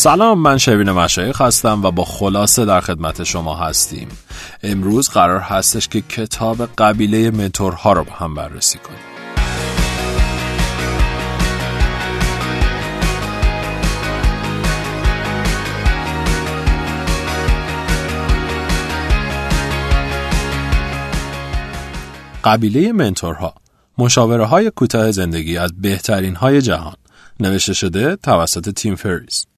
سلام من شوین مشایخ هستم و با خلاصه در خدمت شما هستیم. امروز قرار هستش که کتاب قبیله منتورها رو با هم بررسی کنیم. قبیله منتورها مشاوره های کوتاه زندگی از بهترین های جهان. نوشته شده توسط تیم فریز.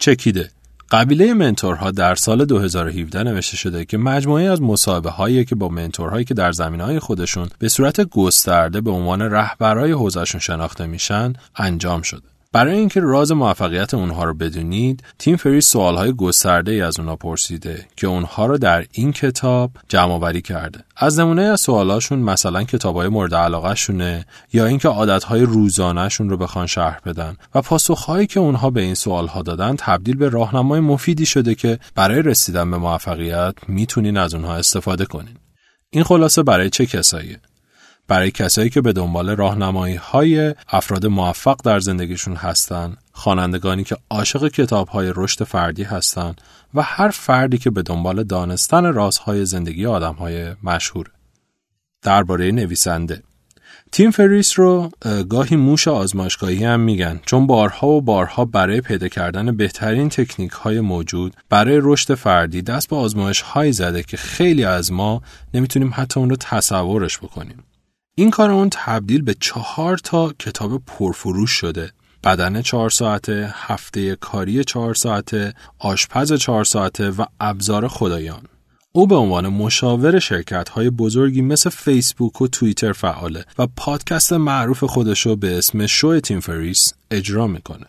چکیده قبیله منتورها در سال 2017 نوشته شده که مجموعه از مصاحبه هایی که با منتورهایی که در زمینه های خودشون به صورت گسترده به عنوان رهبرای حوزهشون شناخته میشن انجام شده. برای اینکه راز موفقیت اونها رو بدونید تیم فریز سوالهای گسترده ای از اونها پرسیده که اونها رو در این کتاب جمع آوری کرده. از نمونه از سوالاشون مثلا کتابهای مورد علاقه شونه یا اینکه عادتهای روزانهشون رو بخوان شرح بدن و پاسخهایی که اونها به این سوالها دادن تبدیل به راهنمای مفیدی شده که برای رسیدن به موفقیت می‌تونین از اونها استفاده کنین. این خلاصه برای چه کساییه برای کسایی که به دنبال راهنمایی های افراد موفق در زندگیشون هستند، خوانندگانی که عاشق کتاب های رشد فردی هستند و هر فردی که به دنبال دانستن رازهای زندگی آدم های مشهور. درباره نویسنده تیم فریس رو گاهی موش آزمایشگاهی هم میگن چون بارها و بارها برای پیدا کردن بهترین تکنیک های موجود برای رشد فردی دست به آزمایش های زده که خیلی از ما نمی‌تونیم حتی اون رو تصورش بکنیم. این کار اون تبدیل به چهار تا کتاب پرفروش شده بدن چهار ساعته، هفته کاری چهار ساعته، آشپز چهار ساعته و ابزار خدایان. او به عنوان مشاور شرکت های بزرگی مثل فیسبوک و توییتر فعاله و پادکست معروف خودشو به اسم شو تیم فریس اجرا می‌کنه.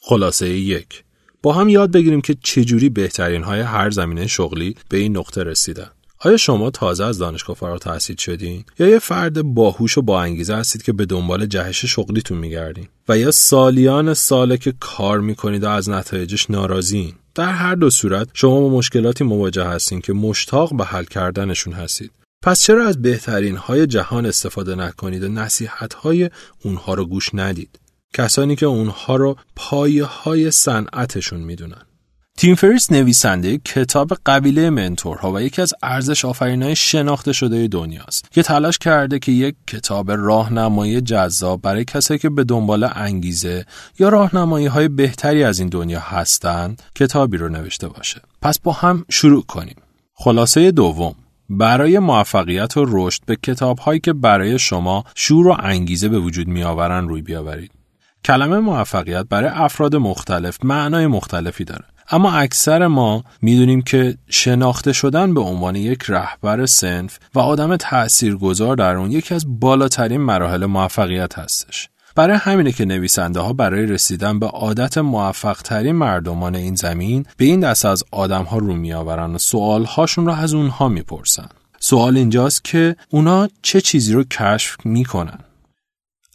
خلاصه یک با هم یاد بگیریم که چجوری بهترین های هر زمینه شغلی به این نقطه رسیدن. آیا شما تازه از دانشگاه فارغ التحصیل شدین؟ یا یه فرد باهوش و با انگیزه هستید که به دنبال جهش شغلیتون میگردین؟ و یا سالیان ساله که کار می‌کنید و از نتایجش ناراضیین در هر دو صورت شما با مشکلاتی مواجه هستین که مشتاق به حل کردنشون هستید. پس چرا از بهترین های جهان استفاده نکنید و نصیحت های اونها رو گوش ندید؟ کسانی که اونها رو پایه های صنعتشون می‌دونن. تیم فریس نویسنده کتاب قبیله منتورها و یکی از ارزش آفرینای شناخته شده دنیاست که تلاش کرده که یک کتاب راهنمایی جذاب برای کسایی که به دنبال انگیزه یا راهنمایی های بهتری از این دنیا هستند کتابی رو نوشته باشه. پس با هم شروع کنیم. خلاصه دوم برای موفقیت و رشد به کتاب هایی که برای شما شور و انگیزه به وجود می آورن روی بیاورید. کلمه موفقیت برای افراد مختلف معنای مختلفی داره. اما اکثر ما می‌دونیم که شناخته شدن به عنوان یک رهبر سنف و آدم تأثیرگذار در اون یکی از بالاترین مراحل موفقیت هستش. برای همینه که نویسنده ها برای رسیدن به عادت موفق ترین مردمان این زمین به این دست از آدم ها رو میآورن و سوال هاشون رو از اونها می‌پرسن. سوال اینجاست که اونا چه چیزی رو کشف می‌کنن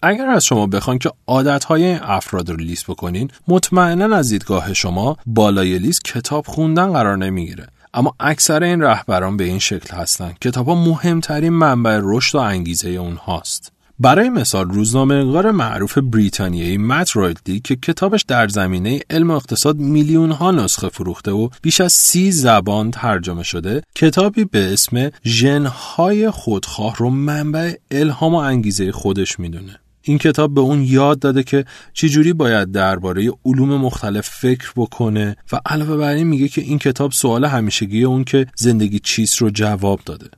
اگر از شما بخوان که عادتهای این افراد رو لیست بکنین مطمئنا از دیدگاه شما بالای لیست کتاب خوندن قرار نمی‌گیره. اما اکثر این رهبران به این شکل هستند کتاب ها مهمترین منبع رشد و انگیزه اونهاست. برای مثال روزنامه‌نگار معروف بریتانیایی مت رایدلی که کتابش در زمینه علم اقتصاد میلیون ها نسخه فروخته و بیش از سی زبان ترجمه شده کتابی به اسم ژنهای خودخواه رو منبع الهام و انگیزه خودش می‌دونه. این کتاب به اون یاد داده که چجوری باید درباره علوم مختلف فکر بکنه و علاوه بر این میگه که این کتاب سوال همیشگی اون که زندگی چیست رو جواب داده.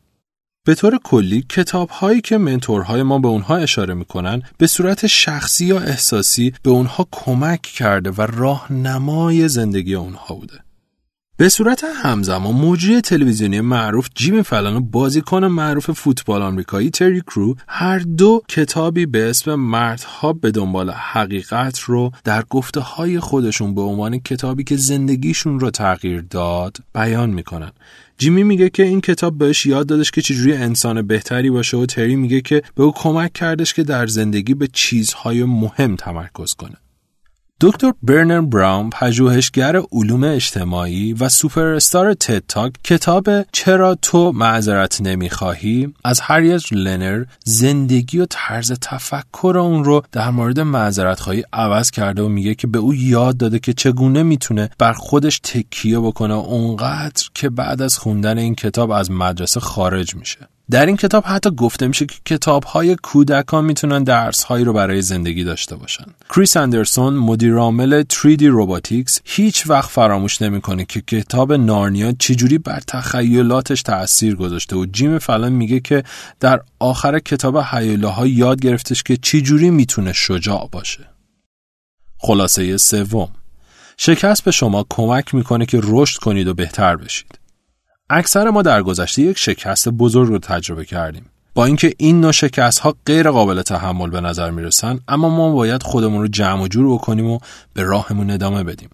به طور کلی کتاب هایی که منتورهای ما به اونها اشاره می‌کنن به صورت شخصی یا احساسی به اونها کمک کرده و راهنمای زندگی اونها بوده. به صورت همزمان مجری تلویزیونی معروف جیم فلان و بازیکن معروف فوتبال آمریکایی تری کرو هر دو کتابی به اسم مردها به دنبال حقیقت رو در گفته های خودشون به عنوان کتابی که زندگیشون رو تغییر داد بیان می‌کنن. جیمی میگه که این کتاب بهش یاد دادش که چجوری انسان بهتری باشه و تری میگه که به او کمک کردش که در زندگی به چیزهای مهم تمرکز کنه. دکتر برنه براون پژوهشگر علوم اجتماعی و super TED Talk کتاب چرا تو معذرت نمی‌خواهی؟ از هریت لرنر زندگی و طرز تفکر اون رو در مورد معذرت خواهی عوض کرده و میگه که به او یاد داده که چگونه می‌تونه بر خودش تکیه بکنه اونقدر که بعد از خوندن این کتاب از مدرسه خارج میشه. در این کتاب حتی گفته میشه که کتاب های کودکان می‌تونن درس هایی رو برای زندگی داشته باشن. کریس اندرسون مدیر عامل 3D روباتیکس هیچ وقت فراموش نمی‌کنه که کتاب نارنیا چجوری بر تخیلاتش تاثیر گذاشته و جیم فلان میگه که در آخر کتاب ها یاد گرفتش که چجوری می‌تونه شجاع باشه. خلاصه سوم شکست به شما کمک می‌کنه که رشد کنید و بهتر بشید. اکثر ما در گذشته یک شکست بزرگ رو تجربه کردیم. با اینکه این نوع شکست ها غیر قابل تحمل به نظر می‌رسن اما ما باید خودمون رو جمع و جور بکنیم و به راهمون ادامه بدیم.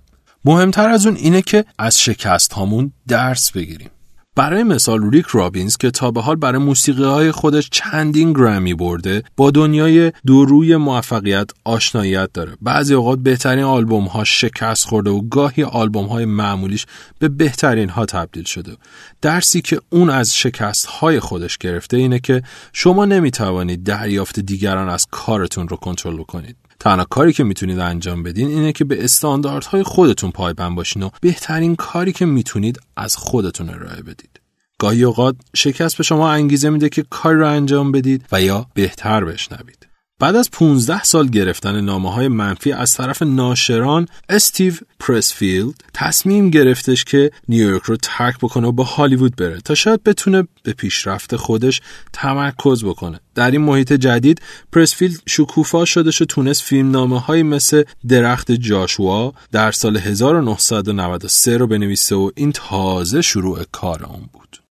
مهمتر از اون اینه که از شکست هامون درس بگیریم. برای مثال ریک رابینز که تا به حال برای موسیقی های خودش چندین گرمی برده با دنیای دوروی موفقیت آشناییت داره. بعضی اوقات بهترین آلبوم ها شکست خورده و گاهی آلبوم های معمولیش به بهترین ها تبدیل شده. درسی که اون از شکست های خودش گرفته اینه که شما نمی‌توانید دریافت دیگران از کارتون رو کنترل کنید. تنها کاری که می‌تونید انجام بدین اینه که به استانداردهای خودتون پایبند باشین و بهترین کاری که می‌تونید از خودتون ارائه بدید. گاهی اوقات شکست به شما انگیزه میده که کاری رو انجام بدید و یا بهتر بشنوید. بعد از 15 سال گرفتن نامه های منفی از طرف ناشران استیو پرسفیلد تصمیم گرفتش که نیویورک رو ترک بکنه و به هالیوود بره تا شاید بتونه به پیشرفت خودش تمرکز بکنه. در این محیط جدید پرسفیلد شکوفا شدش و تونست فیلم نامه های مثل درخت جاشوا در سال 1993 رو بنویسه و این تازه شروع کار اون بود.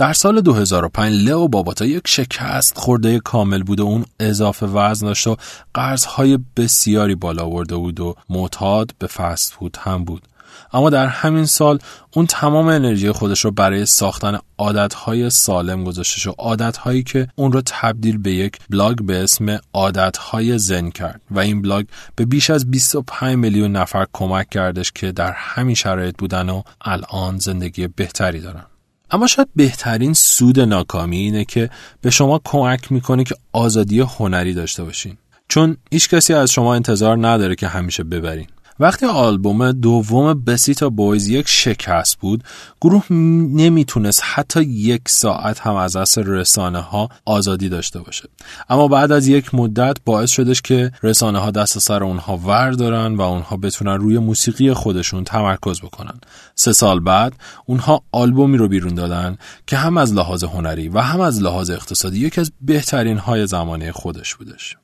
در سال 2005 لئو بابوتا یک شکست خورده کامل بود و اون اضافه وزن داشت و قرضهای بسیاری بالا آورده بود و معتاد به فست فود هم بود. اما در همین سال اون تمام انرژی خودش رو برای ساختن عادتهای سالم گذاشتش و عادتهایی که اون رو تبدیل به یک بلاگ به اسم عادتهای ذن کرد و این بلاگ به بیش از 25 میلیون نفر کمک کردش که در همین شرایط بودن و الان زندگی بهتری دارن. اما شاید بهترین سود ناکامی اینه که به کمک کمک می‌کنه که آزادی هنری داشته باشین. چون هیچ کسی از شما انتظار نداره که همیشه ببرین. وقتی آلبوم دوم بسیتا بویز یک شکست بود گروه نمی‌تونست حتی یک ساعت هم از اصل رسانه ها آزادی داشته باشه. اما بعد از یک مدت باعث شدش که رسانه ها دست سر اونها ور دارن و اونها بتونن روی موسیقی خودشون تمرکز بکنن. سه سال بعد اونها آلبومی رو بیرون دادن که هم از لحاظ هنری و هم از لحاظ اقتصادی یکی از بهترین های زمانه خودش بودش.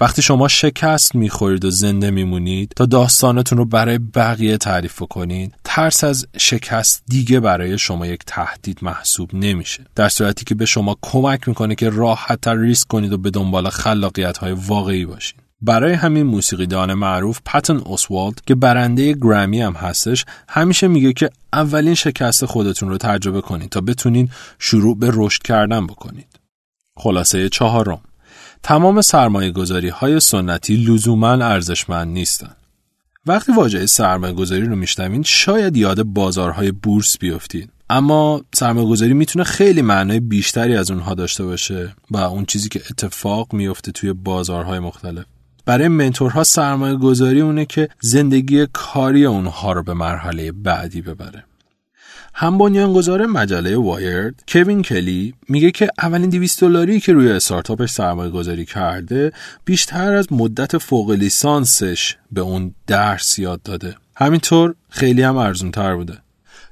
وقتی شما شکست می‌خورید و زنده میمونید تا داستانتون رو برای بقیه تعریف کنید ترس از شکست دیگه برای شما یک تهدید محسوب نمیشه. در صورتی که به شما کمک می‌کنه که راحتتر ریسک کنید و به دنبال خلاقیت های واقعی باشید. برای همین موسیقیدان معروف پتن اوسوالد که برنده گرمی هم هستش همیشه میگه که اولین شکست خودتون رو تجربه کنید تا بتونین شروع به رشد کردن بکنید. خلاصه چهارم. تمام سرمایه گذاری های سنتی لزوما ارزشمند نیستند. وقتی واژه سرمایه گذاری رو میشنوین شاید یاد بازارهای بورس بیفتید اما سرمایه گذاری می‌تونه خیلی معنای بیشتری از اونها داشته باشه و اون چیزی که اتفاق میفته توی بازارهای مختلف. برای منتورها سرمایه گذاری اونه که زندگی کاری اونها رو به مرحله بعدی ببره. هم بنیانگذار مجله وایرد کوین کلی میگه که اولین 200 دلاری که روی استارتاپش سرمایه گذاری کرده بیشتر از مدت فوق لیسانسش به اون درس یاد داده. همینطور خیلی هم ارزون تر بوده.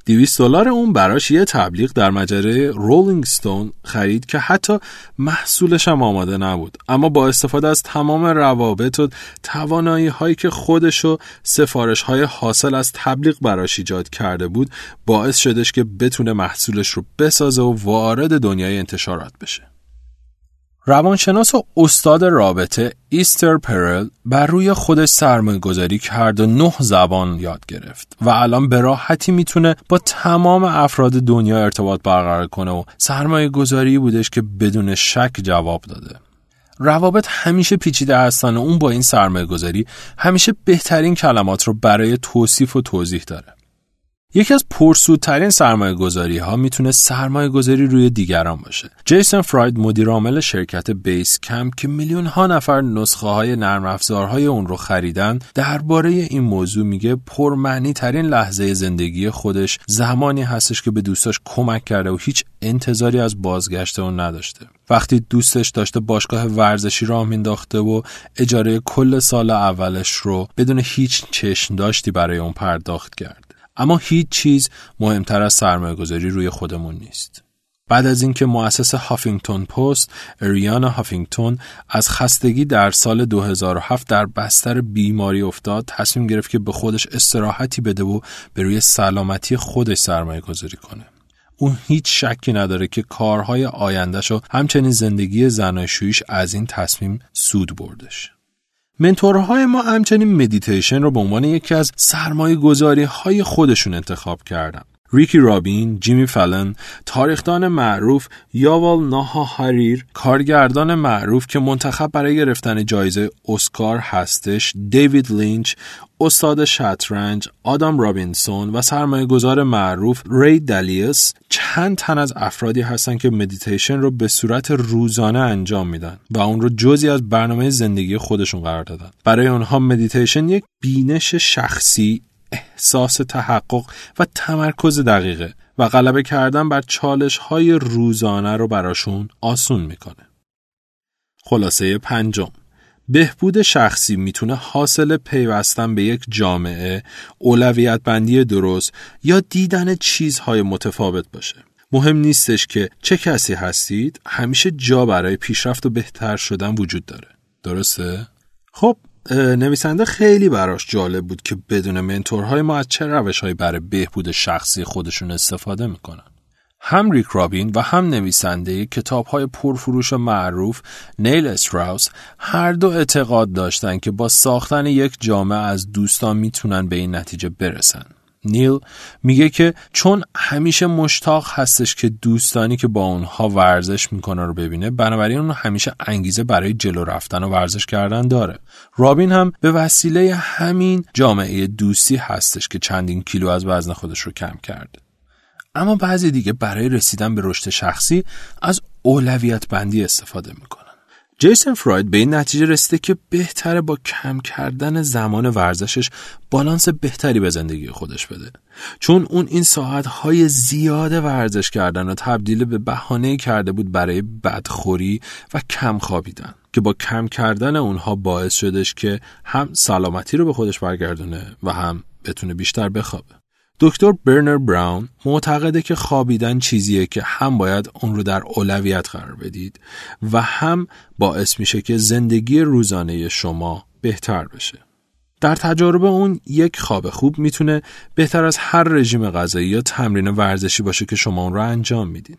200 دلار اون براش یه تبلیغ در مجله رولینگ ستون خرید که حتی محصولش هم آماده نبود. اما با استفاده از تمام روابط و توانایی هایی که خودش و سفارش های حاصل از تبلیغ براش ایجاد کرده بود باعث شدش که بتونه محصولش رو بسازه و وارد دنیای انتشارات بشه. روانشناس و استاد رابطه ایستر پرل بر روی خودش سرمایه گذاری کرد و نه زبان یاد گرفت و الان به راحتی می‌تونه با تمام افراد دنیا ارتباط برقرار کنه و سرمایه گذاری بودش که بدون شک جواب داده. روابط همیشه پیچیده هستن و اون با این سرمایه گذاری همیشه بهترین کلمات رو برای توصیف و توضیح داره. یکی از پرسودترین سرمایه گذاری ها می‌تونه سرمایه گذاری روی دیگران باشه. جیسون فراید مدیر عامل شرکت بیس کم که میلیون ها نفر نسخه های نرم افزارهای اون رو خریدن درباره این موضوع میگه پرمعنی ترین لحظه زندگی خودش زمانی هستش که به دوستاش کمک کرده و هیچ انتظاری از بازگشت اون نداشته. وقتی دوستش داشته باشگاه ورزشی راه مینداخته و اجاره کل سال اولش رو بدون هیچ چشم داشتی برای اون پرداخت کرد. اما هیچ چیز مهمتر از سرمایه گذاری روی خودمون نیست. بعد از اینکه مؤسس هافینگتون پست ریانا هافینگتون از خستگی در سال 2007 در بستر بیماری افتاد تصمیم گرفت که به خودش استراحتی بده و به روی سلامتی خودش سرمایه گذاری کنه. اون هیچ شکی نداره که کارهای آیندهش و همچنین زندگی زناشویش از این تصمیم سود بردش. mentor های ما همچنین مدیتیشن رو به عنوان یکی از سرمایه گذاری های خودشون انتخاب کردن. ریک روبین، جیمی فلن، تاریخدان معروف یووال نوح هراری، کارگردان معروف که منتخب برای گرفتن جایزه اسکار هستش، دیوید لینچ، استاد شطرنج آدام رابینسون و سرمایه گذار معروف ری دالیو چند تن از افرادی هستند که مدیتیشن رو به صورت روزانه انجام میدن و اون رو جزی از برنامه زندگی خودشون قرار دادن. برای اونها مدیتیشن یک بینش شخصی احساس تحقق و تمرکز دقیقه و غلبه کردن بر چالش های روزانه رو براشون آسون می‌کنه. خلاصه پنجم بهبود شخصی می‌تونه حاصل پیوستن به یک جامعه، اولویت بندی درست یا دیدن چیزهای متفاوت باشه. مهم نیستش که چه کسی هستید، همیشه جا برای پیشرفت و بهتر شدن وجود داره. درسته؟ خب نویسنده خیلی براش جالب بود که بدون منتورهای ما از چه روشهایی برای بهبود شخصی خودشون استفاده می‌کنن. هم ریک رابین و هم نویسنده کتاب های پرفروش معروف نیل استراوس هر دو اعتقاد داشتن که با ساختن یک جامعه از دوستان می‌تونن به این نتیجه برسن. نیل میگه که چون همیشه مشتاق هستش که دوستانی که با اونها ورزش می‌کنه رو ببینه بنابراین اون همیشه انگیزه برای جلو رفتن و ورزش کردن داره. رابین هم به وسیله همین جامعه دوستی هستش که چندین کیلو از وزن خودش رو کم کرده. اما بعضی دیگه برای رسیدن به رشد شخصی از اولویت بندی استفاده می‌کنن. جیسن فراید به این نتیجه رسیده که بهتره با کم کردن زمان ورزشش بالانس بهتری به زندگی خودش بده. چون اون این ساعتهای زیاد ورزش کردن و تبدیل به بهانه کرده بود برای بدخوری و کم خوابیدن که با کم کردن اونها باعث شدش که هم سلامتی رو به خودش برگردونه و هم بتونه بیشتر بخوابه. دکتر برنر براون معتقده که خوابیدن چیزیه که هم باید اون رو در اولویت قرار بدید و هم باعث میشه که زندگی روزانه شما بهتر بشه. در تجارب اون یک خواب خوب می‌تونه بهتر از هر رژیم غذایی یا تمرین ورزشی باشه که شما اون رو انجام میدین.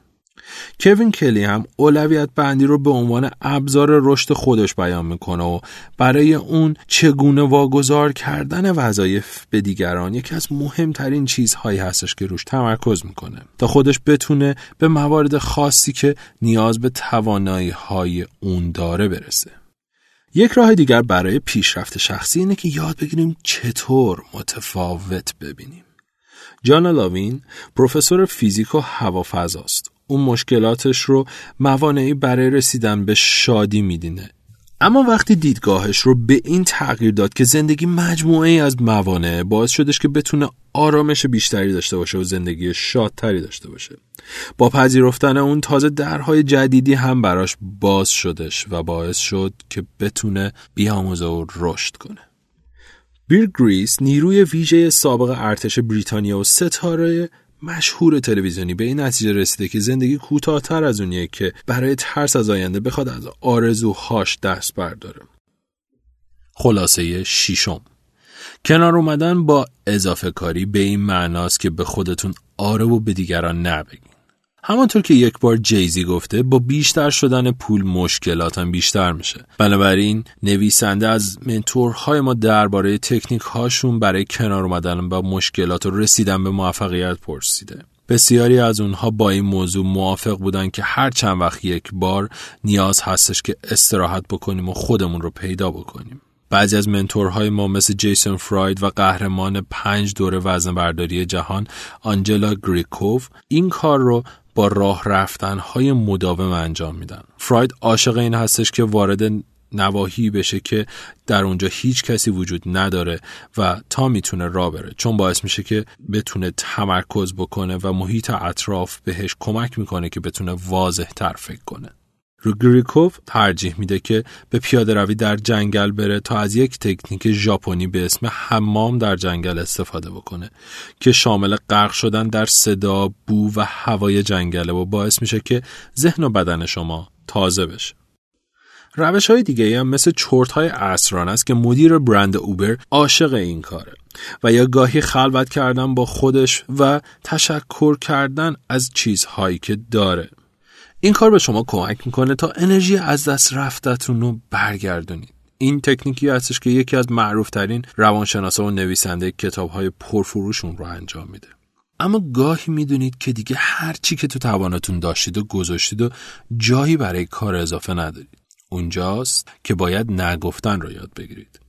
کوین کلی هم اولویت بندی رو به عنوان ابزار رشد خودش بیان می‌کنه و برای اون چگونه واگذار کردن وظایف به دیگران یکی از مهمترین چیزهایی هستش که روش تمرکز می‌کنه تا خودش بتونه به موارد خاصی که نیاز به توانایی های اون داره برسه. یک راه دیگر برای پیشرفت شخصی اینه که یاد بگیریم چطور متفاوت ببینیم. جانا لاوین پروفسور فیزیک و هوافضاست. اون مشکلاتش رو موانعی برای رسیدن به شادی میدینه. اما وقتی دیدگاهش رو به این تغییر داد که زندگی مجموعه ای از موانع باعث شدش که بتونه آرامش بیشتری داشته باشه و زندگی شادتری داشته باشه. با پذیرفتن اون تازه درهای جدیدی هم براش باز شدش و باعث شد که بتونه بیاموزه و رشد کنه. بیر گریس نیروی ویژه سابق ارتش بریتانیا و ستاره مشهور تلویزیونی به این نتیجه رسیده که زندگی کوتاهتر از اونیه که برای ترس از آینده بخواد از آرزوهاش دست برداره. خلاصه شیشم کنار اومدن با اضافه کاری به این معناست که به خودتون آره و به دیگران نبگید. همانطور که یک بار جیزی گفته با بیشتر شدن پول مشکلاتم بیشتر میشه بنابراین نویسنده از منتورهای ما درباره تکنیک هاشون برای کنار اومدن با مشکلات و رسیدن به موفقیت پرسیده بسیاری از اونها با این موضوع موافق بودن که هر چند وقت یک بار نیاز هستش که استراحت بکنیم و خودمون رو پیدا بکنیم. بعضی از منتورهای ما مثل جیسون فراید و قهرمان پنج دوره وزن برداری جهان آنجلا گریکوف این کار رو با راه رفتن های مداوم انجام میدن. فراید عاشق این هستش که وارد نواحی بشه که در اونجا هیچ کسی وجود نداره و تا می‌تونه را بره چون باعث میشه که بتونه تمرکز بکنه و محیط اطراف بهش کمک می‌کنه که بتونه واضح تر فکر کنه روگریکوف ترجیح میده که به پیاده روی در جنگل بره تا از یک تکنیک ژاپنی به اسم حمام در جنگل استفاده بکنه که شامل غرق شدن در صدا، بو و هوای جنگله و باعث میشه که ذهن و بدن شما تازه بشه. روش های دیگه هم مثل چرت های اسران است که مدیر برند اوبر عاشق این کاره و یا گاهی خلوت کردن با خودش و تشکر کردن از چیزهایی که داره این کار به شما کمک می‌کنه تا انرژی از دست رفتتون رو برگردونید. این تکنیکی هستش که یکی از معروفترین روانشناسا و نویسنده کتاب های پرفروشون رو انجام میده. اما گاهی می‌دونید که دیگه هر چی که تو توانتون داشتید و گذاشتید و جایی برای کار اضافه ندارید. اونجاست که باید نگفتن رو یاد بگیرید.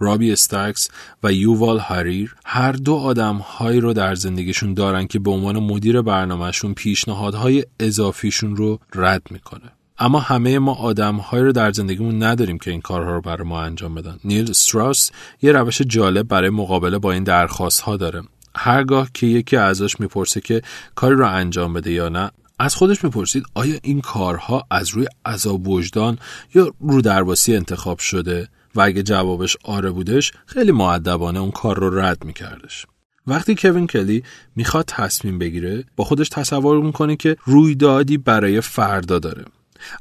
رابی استکس و یووال هاریر هر دو آدم هایی رو در زندگیشون دارن که به عنوان مدیر برنامهشون پیشنهادهای اضافیشون رو رد می‌کنه. اما همه ما آدم هایی رو در زندگیمون نداریم که این کارها رو برای ما انجام بدن. نیل استراس یه روش جالب برای مقابله با این درخواست ها داره. هرگاه که یکی ازش می‌پرسه که کاری رو انجام بده یا نه از خودش می‌پرسید آیا این کارها از روی عذاب وجدان یا رو درواسی انتخاب شده و اگه جوابش آره بودش خیلی معدبانه اون کار رو رد میکردش. وقتی کوین کلی می‌خواد تصمیم بگیره با خودش تصور می‌کنه که رویدادی برای فردا داره.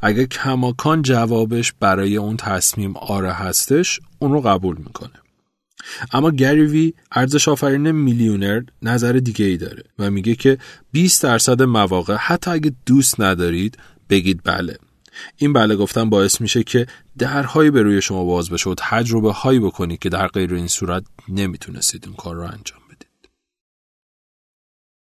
اگه کماکان جوابش برای اون تصمیم آره هستش اون رو قبول می‌کنه. اما گریوی ارزش آفرین میلیونر نظر دیگه ای داره و میگه که 20 درصد مواقع حتی اگه دوست ندارید بگید بله. این بله گفتن باعث میشه که درهایی به روی شما باز بشه و تجربه هایی بکنید که در غیر این صورت نمی‌تونستید این کار رو انجام بدید.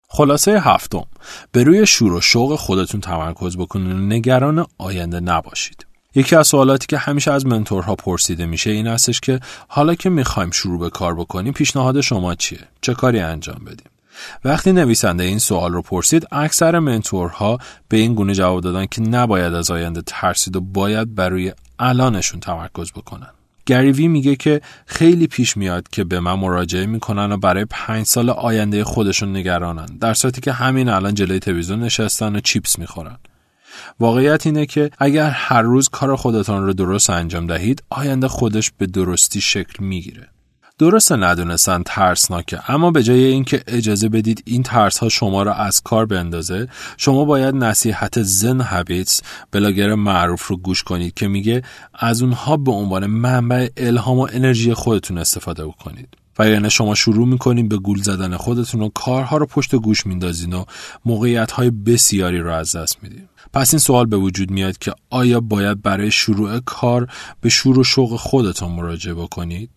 خلاصه هفتم به روی شور و شوق خودتون تمرکز بکنید و نگران آینده نباشید. یکی از سوالاتی که همیشه از منتورها پرسیده میشه این هستش که حالا که می‌خوایم شروع به کار بکنیم پیشنهاد شما چیه؟ چه کاری انجام بدیم؟ وقتی نویسنده این سوال رو پرسید اکثر منتورها به این گونه جواب دادن که نباید از آینده ترسید و باید برای الانشون تمرکز بکنن. گریوی میگه که خیلی پیش میاد که به من مراجعه می‌کنن و برای پنج سال آینده خودشون نگرانن در صورتی که همین الان جلوی تلویزیون نشستن و چیپس می‌خورن. واقعیت اینه که اگر هر روز کار خودتان رو درست انجام دهید آینده خودش به درستی شکل می‌گیره. درست ندونستن ترسناکه اما به جای اینکه اجازه بدید این ترس ها شما را از کار بندازه شما باید نصیحت زن هابیتس بلاگر معروف رو گوش کنید که میگه از اونها به عنوان منبع الهام و انرژی خودتون استفاده بکنید و یعنی شما شروع می‌کنید به گول زدن خودتون و کارها رو پشت گوش میندازین و موقعیت های بسیاری رو از دست میدین پس این سوال به وجود میاد که آیا باید برای شروع کار به شور و شوق خودتان مراجعه بکنید؟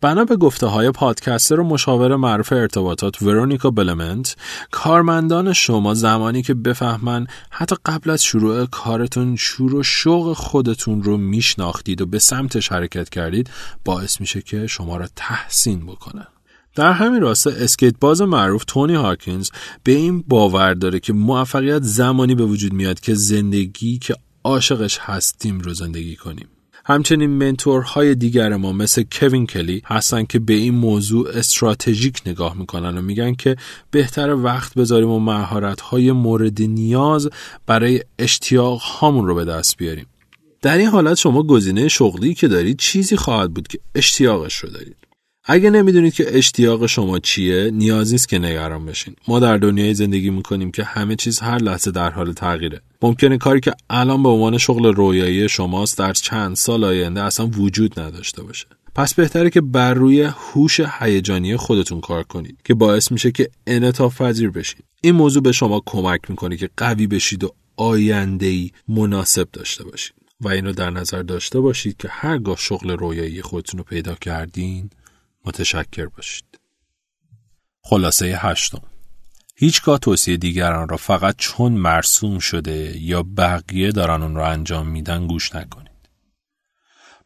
بنا به گفته های پادکستر و مشاور معروف ارتباطات ورونیکا بلمنت کارمندان شما زمانی که بفهمن حتی قبل از شروع کارتون شور و شوق خودتون رو میشناختید و به سمتش حرکت کردید باعث میشه که شما را تحسین بکنن در همین راسته اسکیت باز معروف تونی هاکینز به این باور داره که موفقیت زمانی به وجود میاد که زندگی که عاشقش هستیم رو زندگی کنیم. همچنین منتورهای دیگر ما مثل کوین کلی هستن که به این موضوع استراتژیک نگاه می‌کنن و میگن که بهتر وقت بذاریم و مهارت های مورد نیاز برای اشتیاق هامون رو به دست بیاریم. در این حالت شما گزینه شغلی که دارید چیزی خواهد بود که اشتیاقش رو دارید. اگه نمی‌دونید که اشتیاق شما چیه نیاز نیست که نگران بشین. ما در دنیای زندگی می‌کنیم که همه چیز هر لحظه در حال تغییره. ممکنه کاری که الان به عنوان شغل رویایی شماست در چند سال آینده اصلا وجود نداشته باشه. پس بهتره که بر روی هوش هیجانی خودتون کار کنید که باعث میشه که انعطاف پذیر بشید. این موضوع به شما کمک می‌کنه که قوی بشید و آینده مناسب داشته باشید. و اینو در نظر داشته باشید که هرگاه شغل رویایی خودتون رو پیدا کردین متشکر باشید. خلاصه هشتم هیچگاه توصیه دیگران را فقط چون مرسوم شده یا بقیه دارن اون را انجام میدن گوش نکنید.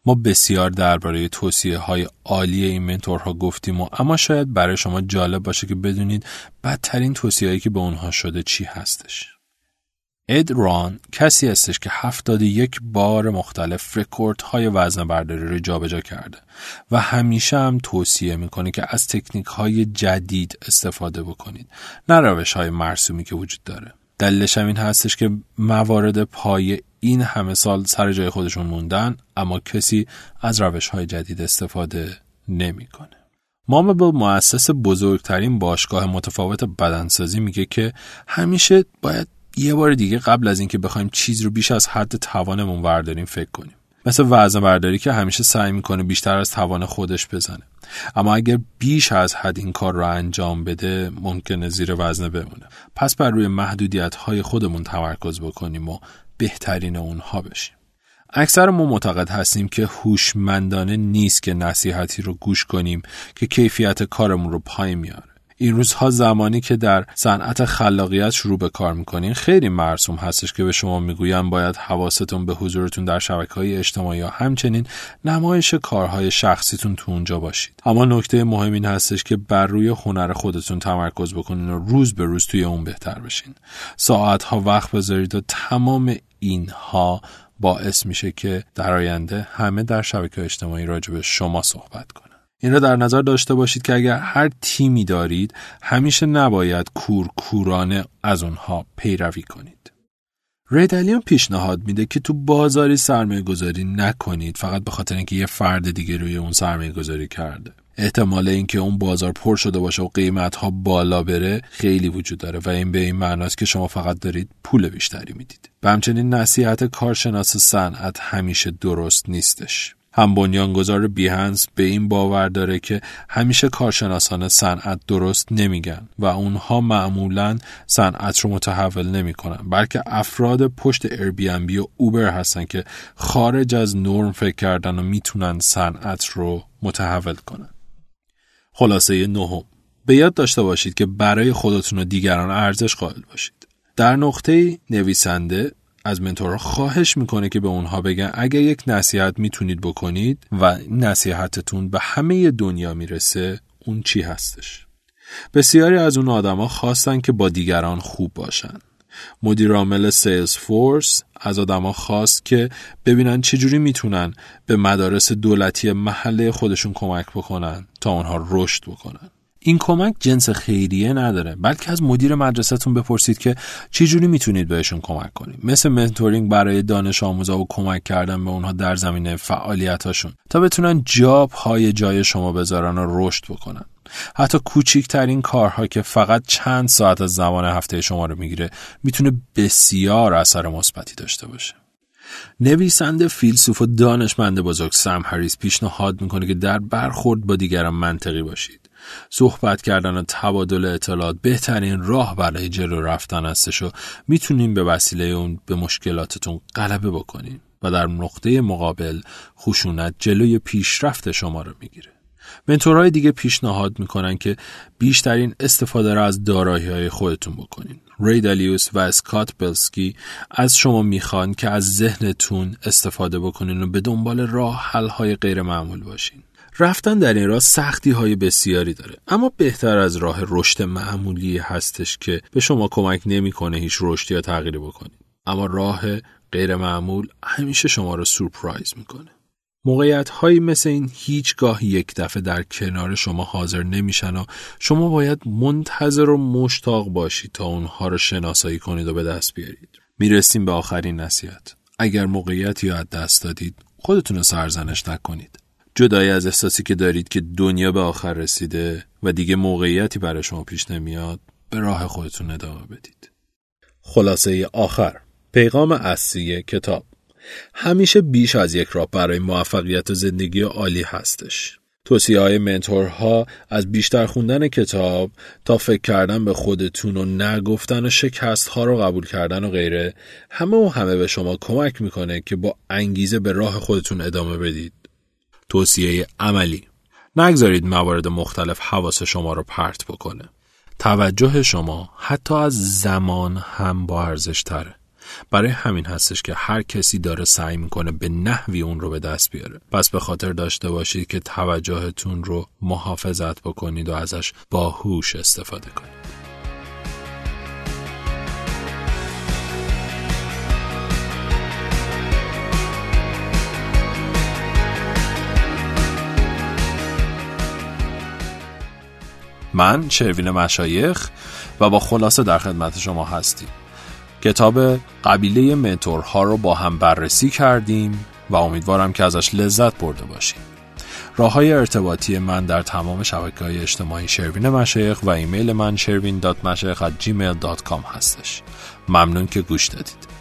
ما بسیار درباره توصیه های عالی این منتورها گفتیم و اما شاید برای شما جالب باشه که بدونید بدترین توصیه هایی که به اونها شده چی هستش. اد ران کسی هستش که هفتاد یک بار مختلف رکورد های وزن برداری رو جابجا کرده و همیشه هم توصیه می‌کنه که از تکنیک های جدید استفاده بکنید نه روش های مرسومی که وجود داره دلیلش هم این هستش که موارد پای این همه سال سر جای خودشون موندن اما کسی از روش های جدید استفاده نمی‌کنه. مام به مؤسس بزرگترین باشگاه متفاوت بدنسازی میگه که همیشه باید یه بار دیگه قبل از اینکه بخوایم چیز رو بیش از حد توانمون ورداریم فکر کنیم. مثل وزن برداری که همیشه سعی می‌کنه بیشتر از توان خودش بزنه. اما اگر بیش از حد این کار رو انجام بده ممکنه زیر وزنه بمونه. پس بر روی محدودیت های خودمون تمرکز بکنیم و بهترین اونها بشیم. اکثر ما معتقد هستیم که هوشمندانه نیست که نصیحتی رو گوش کنیم که کیفیت کارمون رو پایین میاره این روزها زمانی که در صنعت خلاقیت شروع به کار می‌کنین خیلی مرسوم هستش که به شما می‌گویم باید حواستون به حضورتون در شبکه های اجتماعی یا همچنین نمایش کارهای شخصیتون تو اونجا باشید. اما نکته مهم این هستش که بر روی هنر خودتون تمرکز بکنین و روز به روز توی اون بهتر بشین. ساعت ها وقت بذارید و تمام اینها باعث میشه که در آینده همه در شبکه اجتماعی راجع به شما صحبت کنن. این را در نظر داشته باشید که اگر هر تیمی دارید همیشه نباید کورکورانه از اونها پیروی کنید. ریدلیان پیشنهاد میده که تو بازاری سرمایه گذاری نکنید فقط به خاطر اینکه یه فرد دیگه روی اون سرمایه گذاری کرده. احتمال اینکه اون بازار پر شده باشه و قیمت ها بالا بره خیلی وجود داره و این به این معناست که شما فقط دارید پول بیشتری می‌دید. و همچنین نصیحت کارشناس صنعت همیشه درست نیستش. هم بنیانگذار بیهنس به این باور داره که همیشه کارشناسان صنعت درست نمیگن و اونها معمولا صنعت رو متحول نمی‌کنن بلکه افراد پشت بی و اوبر هستن که خارج از نرم فکر کردن و می‌تونن صنعت رو متحول کنن. خلاصه نهم به یاد داشته باشید که برای خودتون و دیگران ارزش قائل باشید. در نقطه نویسنده از منتورها خواهش می‌کنه که به اونها بگن اگر یک نصیحت می‌تونید بکنید و نصیحتتون به همه دنیا می‌رسه اون چی هستش؟ بسیاری از اون آدما خواستن که با دیگران خوب باشن. مدیر عامل Salesforce از آدما خواست که ببینن چجوری می‌تونن به مدارس دولتی محله خودشون کمک بکنن تا اونها رشد بکنن. این کمک جنس خیریه نداره بلکه از مدیر مدرسهتون بپرسید که چجوری می‌تونید بهشون کمک کنید. مثل mentoring برای دانش آموزا و کمک کردن به اونها در زمینه فعالیتاشون تا بتونن جا پای جای شما بذارن و رشد بکنن. حتی کوچیکترین کارها که فقط چند ساعت از زمان هفته شما رو می‌گیره می‌تونه بسیار اثر مثبتی داشته باشه. نویسنده فیلسوف و دانشمند بزرگ سم هریس پیشنهاد می‌کنه که در برخورد با دیگران منطقی باشید. صحبت کردن و تبادل اطلاعات بهترین راه برای جلو رفتن هستش و می‌تونیم به وسیله اون به مشکلاتتون غلبه بکنیم و در نقطه مقابل خشونت جلوی پیشرفت شما رو می‌گیره منتورهای دیگه پیشنهاد می‌کنن که بیشترین استفاده را از دارایی های خودتون بکنین. ری دالیوس و اسکات بلسکی از شما می‌خوان که از ذهنتون استفاده بکنین و به دنبال راه حل های غیر معمول باشین. رفتن در این راه سختی های بسیاری داره. اما بهتر از راه رشد معمولی هستش که به شما کمک نمی‌کنه هیچ رشدی یا تغییری بکنید. اما راه غیر معمول همیشه شما رو سورپرایز می‌کنه. موقعیت هایی مثل این هیچگاه یک دفعه در کنار شما حاضر نمیشن و شما باید منتظر و مشتاق باشید تا اونها رو شناسایی کنید و به دست بیارید. می‌رسیم به آخرین نصیحت. اگر موقعیتی از دست دادید خودتون رو سرزنش نکنید. جدای از احساسی که دارید که دنیا به آخر رسیده و دیگه موقعیتی برای شما پیش نمیاد به راه خودتون ادامه بدید. خلاصه آخر پیغام اصلی کتاب همیشه بیش از یک راه برای موفقیت زندگی عالی هستش. توصیه های منتورها از بیشتر خوندن کتاب تا فکر کردن به خودتون و نگفتن و شکست ها رو قبول کردن و غیره همه و همه به شما کمک می‌کنه که با انگیزه به راه خودتون ادامه بدید. توصیه عملی. نگذارید موارد مختلف حواس شما رو پرت بکنه. توجه شما حتی از زمان هم با ارزش تره برای همین هستش که هر کسی داره سعی می‌کنه به نحوی اون رو به دست بیاره. پس به خاطر داشته باشید که توجهتون رو محافظت بکنید و ازش با هوش استفاده کنید. من شروین مشایخ و با خلاصه در خدمت شما هستیم. کتاب قبیله منتورها رو با هم بررسی کردیم و امیدوارم که ازش لذت برده باشیم. راه های ارتباطی من در تمام شبکه های اجتماعی شروین مشایخ و ایمیل من شروین هستش. ممنون که گوش دادید.